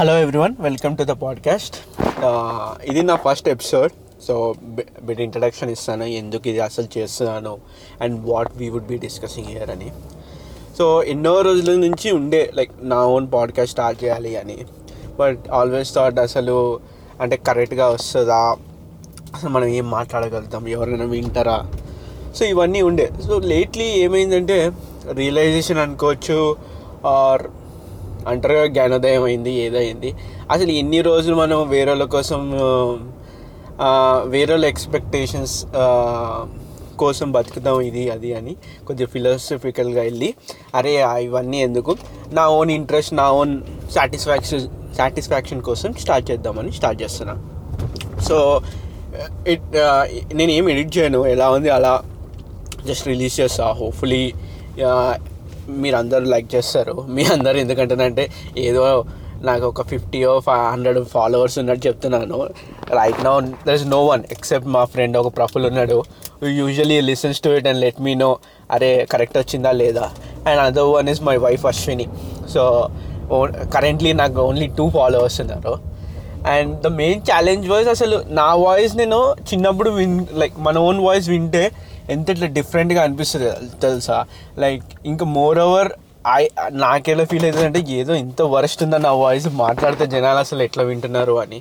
Hello everyone welcome to the podcast ఇది నా first episode so bit introduction ఇస్తాను. ఎందుకు ఇది అసలు చేస్తున్నాను? And what we would be discussing here అని. సో ఎన్నో రోజుల నుంచి ఉండే లైక్ నా ఓన్ పాడ్కాస్ట్ స్టార్ట్ చేయాలి అని. బట్ ఆల్వేస్ థాట్ అసలు అంటే కరెక్ట్గా వస్తుందా? అసలు మనం ఏం మాట్లాడగలుగుతాం? ఎవరైనా వింటారా? సో ఇవన్నీ ఉండే. సో లేట్లీ ఏమైందంటే రియలైజేషన్ అనుకోవచ్చు ఆర్ అంటారు జ్ఞానోదయం అయింది ఏదైంది అసలు ఎన్ని రోజులు మనం వేరే వాళ్ళ కోసం వేరే వాళ్ళ ఎక్స్పెక్టేషన్స్ కోసం బతుకుతాం ఇది అది అని కొంచెం ఫిలాసఫికల్గా వెళ్ళి అరే ఇవన్నీ ఎందుకు? నా ఓన్ ఇంట్రెస్ట్ నా ఓన్ సాటిస్ఫాక్షన్ సాటిస్ఫాక్షన్ కోసం స్టార్ట్ చేద్దామని స్టార్ట్ చేస్తున్నాను సో ఇట్ నేను ఏం ఎడిట్ చేయను. ఎలా ఉంది? అలా జస్ట్ రిలీజ్ చేస్తా. హోప్ఫుల్లీ మీరు అందరూ లైక్ చేస్తారు. మీ అందరు ఎందుకంటేనంటే ఏదో నాకు ఒక ఫిఫ్టీ ఫైవ్ హండ్రెడ్ ఫాలోవర్స్ ఉన్నట్టు చెప్తున్నాను. Right now there is no one except మా ఫ్రెండ్ ఒక ప్రఫుల్ ఉన్నాడు. Usually listens to it and let me know అరే కరెక్ట్ వచ్చిందా లేదా? And other one is my wife Ashwini so currently నాకు ఓన్లీ టూ ఫాలోవర్స్ ఉన్నారు. And the main challenge voice అసలు నా వాయిస్ నేను చిన్నప్పుడు విన్ లైక్ మన ఓన్ వాయిస్ వింటే ఎంత ఇట్లా డిఫరెంట్గా అనిపిస్తుంది తెలుసా? లైక్ ఇంకా మోర్ ఓవర్ ఐ నాకెలా ఫీల్ అవుతుందంటే ఏదో ఇంత వరస్ట్ ఉందని నా వాయిస్ మాట్లాడితే జనాలు అసలు ఎట్లా వింటున్నారు అని.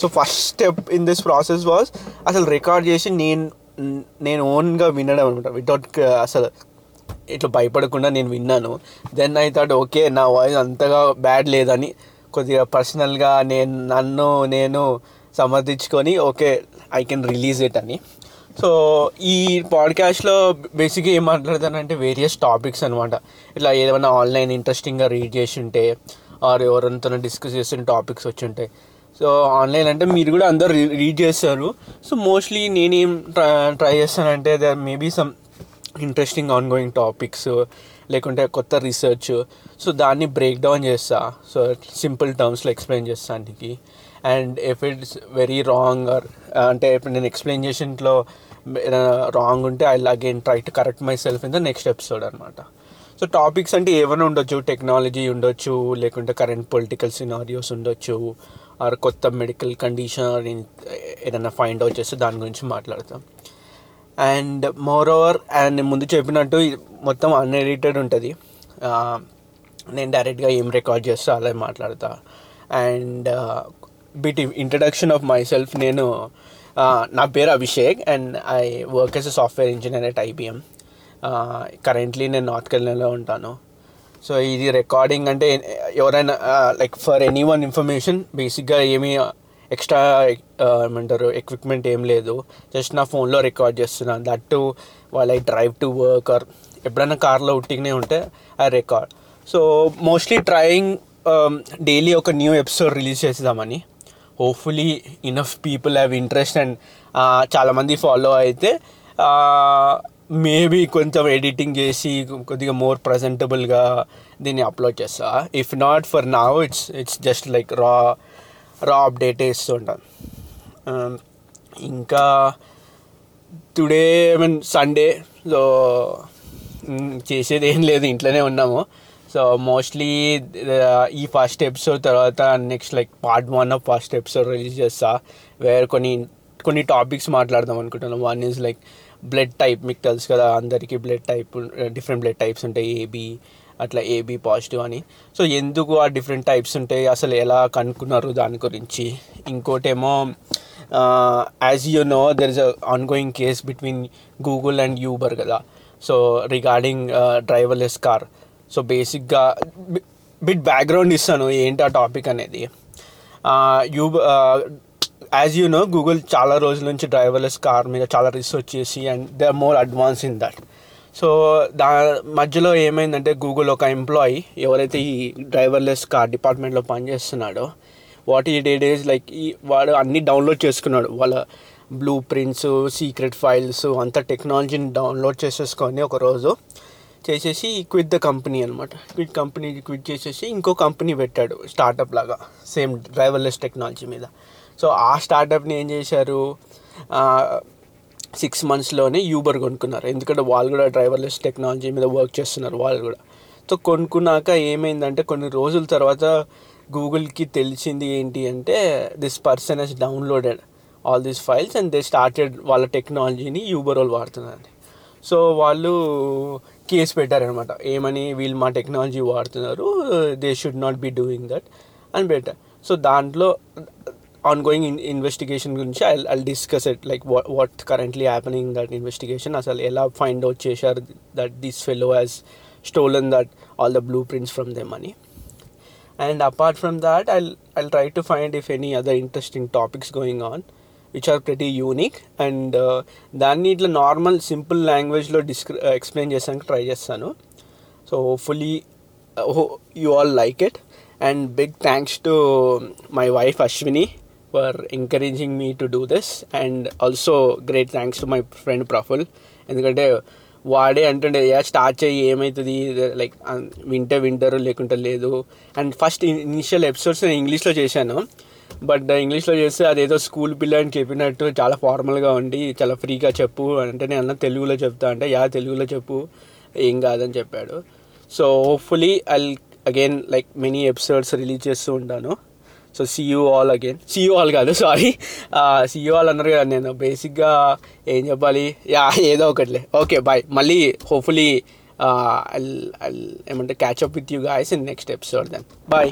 So first step in this process was అసలు రికార్డ్ చేసి నేను నేను ఓన్గా వినడం అనమాట వితౌట్ అసలు ఇట్లా భయపడకుండా నేను విన్నాను. దెన్ ఐ థాట్ ఓకే నా వాయిస్ అంతగా బ్యాడ్ లేదని కొద్దిగా పర్సనల్గా నేను నన్ను నేను సమర్థించుకొని okay I can release it అని. సో ఈ పాడ్కాస్ట్లో బేసిక్గా ఏం మాట్లాడతానంటే వేరియస్ టాపిక్స్ అనమాట ఇట్లా ఏదైనా ఆన్లైన్ ఇంట్రెస్టింగ్గా రీడ్ చేసి ఉంటే ఆర్ ఎవరితో డిస్కస్ చేసిన టాపిక్స్ వచ్చి ఉంటాయి సో ఆన్లైన్ అంటే మీరు కూడా అందరు రీడ్ చేస్తారు. సో మోస్ట్లీ నేనేం ట్రై ట్రై చేస్తానంటే there maybe some interesting ongoing topics లేకుంటే కొత్త రీసెర్చ్ సో దాన్ని బ్రేక్ డౌన్ చేస్తా. సో సింపుల్ టర్మ్స్లో ఎక్స్ప్లెయిన్ చేస్తానికి and if it's very wrong or అంటే ఇప్పుడు నేను ఎక్స్ప్లెయిన్ చేసినట్లో రాంగ్ ఉంటే I again try to correct myself in the next episode అనమాట సో టాపిక్స్ అంటే ఏమైనా ఉండొచ్చు టెక్నాలజీ ఉండొచ్చు లేకుంటే కరెంట్ పొలిటికల్ సినారియోస్ ఉండొచ్చు ఆర్ కొత్త మెడికల్ కండిషన్ ఏదైనా ఫైండ్ అవుట్ చేస్తే దాని గురించి మాట్లాడతాం. అండ్ మోర్ ఓవర్ అండ్ ముందు చెప్పినట్టు మొత్తం అన్ఎడిటెడ్ ఉంటుంది. నేను డైరెక్ట్గా ఏం రికార్డ్ చేస్తా అలా మాట్లాడతా. And bit introduction of myself నేను నా పేరు Abhishek and I work as a software engineer at IBM currently నేను నార్త్ కెరళలో ఉంటాను. సో ఇది రికార్డింగ్ అంటే ఎవరైనా like for any one information బేసిక్గా ఏమీ ఎక్స్ట్రా ఏమంటారు ఎక్విప్మెంట్ ఏం లేదు. జస్ట్ నా ఫోన్లో రికార్డ్ చేస్తున్నాను. దట్ టు వాళ్ళ I drive to work or ఎప్పుడైనా కార్లో ఉట్టిగానే ఉంటే I record so mostly trying daily ఒక న్యూ ఎపిసోడ్ రిలీజ్ చేద్దామని hopefully enough people have interest and చాలామంది ఫాలో అయితే uh, మేబీ కొంచెం ఎడిటింగ్ చేసి కొద్దిగా మోర్ ప్రజెంటబుల్గా దీన్ని అప్లోడ్ చేస్తా. If not for now it's it's just like raw raw update ఇస్తుంటాను ఇంకా today I mean Sunday so చేసేది ఏం లేదు ఇంట్లోనే ఉన్నాము. సో మోస్ట్లీ uh, ఈ ఫస్ట్ ఎపిసోడ్ తర్వాత next like part one of first episode release చేస్తా వేరే కొన్ని కొన్ని టాపిక్స్ మాట్లాడదాం అనుకుంటున్నాను one is like blood type మీకు తెలుసు కదా అందరికీ blood type different blood types ఉంటాయి. ఏబీ అట్లా ఏబీ పాజిటివ్ అని. సో ఎందుకు ఆ డిఫరెంట్ టైప్స్ ఉంటాయి? అసలు ఎలా కనుక్కున్నారు దాని గురించి? ఇంకోటేమో as you know there is a case between Google and Uber కదా. So regarding driverless car so బేసిక్గా బిట్ బ్యాక్గ్రౌండ్ ఇస్తాను ఏంటి ఆ టాపిక్ అనేది. You as you know Google చాలా రోజుల నుంచి డ్రైవర్లెస్ కార్ మీద చాలా రీసెర్చ్ చేసి and they are more advance in that. So దా మధ్యలో ఏమైందంటే గూగుల్ ఒక ఎంప్లాయీ ఎవరైతే ఈ డ్రైవర్లెస్ కార్ డిపార్ట్మెంట్లో పనిచేస్తున్నాడో వాట్ ఈ డేట్ ఈజ్ లైక్ ఈ వాడు అన్నీ డౌన్లోడ్ చేసుకున్నాడు. వాళ్ళ బ్లూ ప్రింట్స్ సీక్రెట్ ఫైల్స్ అంత టెక్నాలజీని డౌన్లోడ్ చేసేసుకొని ఒకరోజు చేసేసి క్విట్ ద కంపెనీ అనమాట క్విట్ కంపెనీ క్విట్ చేసేసి ఇంకో కంపెనీ పెట్టాడు స్టార్టప్ లాగా సేమ్ డ్రైవర్లెస్ టెక్నాలజీ మీద. సో ఆ స్టార్టప్ని ఏం చేశారు? సిక్స్ మంత్స్లోనే యూబర్ కొనుక్కున్నారు. ఎందుకంటే వాళ్ళు కూడా డ్రైవర్లెస్ టెక్నాలజీ మీద వర్క్ చేస్తున్నారు వాళ్ళు కూడా. సో కొనుక్కున్నాక ఏమైందంటే కొన్ని రోజుల తర్వాత గూగుల్కి తెలిసింది ఏంటి అంటే this person he's downloaded all these files and they started వాళ్ళ టెక్నాలజీని యూబర్ వాళ్ళు వాడుతున్నారు సో వాళ్ళు కేసు పెట్టారనమాట. ఏమని వీళ్ళు మా టెక్నాలజీ వాడుతున్నారు they should not be doing that అని పెట్టారు సో దాంట్లో ఆన్ గోయింగ్ ఇన్వెస్టిగేషన్ గురించి I I discuss it like what what currently happening that investigation అసలు ఎలా ఫైండ్ అవుట్ చేశారు that this fellow has stolen that all the blueprints from them అని. And apart from that I I try to find if any other interesting topics going on which are pretty unique and దాన్ని ఇట్లా normal simple లాంగ్వేజ్లో డిస్క్రి explain చేసానికి try చేస్తాను. So hopefully you all like it and big thanks to my wife Ashwini for encouraging me to do this and also great thanks to my friend Praful ఎందుకంటే వాడే అంటుండే yeah start చేయి ఏమవుతుంది like వింటే వింటారు లేకుంటే లేదు. అండ్ ఫస్ట్ ఇనిషియల్ ఎపిసోడ్స్ నేను ఇంగ్లీష్లో చేశాను. బట్ ఇంగ్లీష్లో చేస్తే అదేదో స్కూల్ పిల్లని చెప్పినట్టు చాలా ఫార్మల్గా ఉండి చాలా ఫ్రీగా చెప్పు. అంటే నేను అన్న తెలుగులో చెప్తా అంటే యా తెలుగులో చెప్పు ఏం కాదని చెప్పాడు. So hopefully I again like many episodes release చేస్తూ ఉంటాను. So see you all again see you all కాదు సారీ సియూ ఆల్ అన్నారు కదా నేను బేసిక్గా ఏం చెప్పాలి? యా ఏదో ఒకటిలే. ఓకే బాయ్ మళ్ళీ హోప్ఫుల్లీ ah, ఏమంటే catch up with you guys in next episode then bye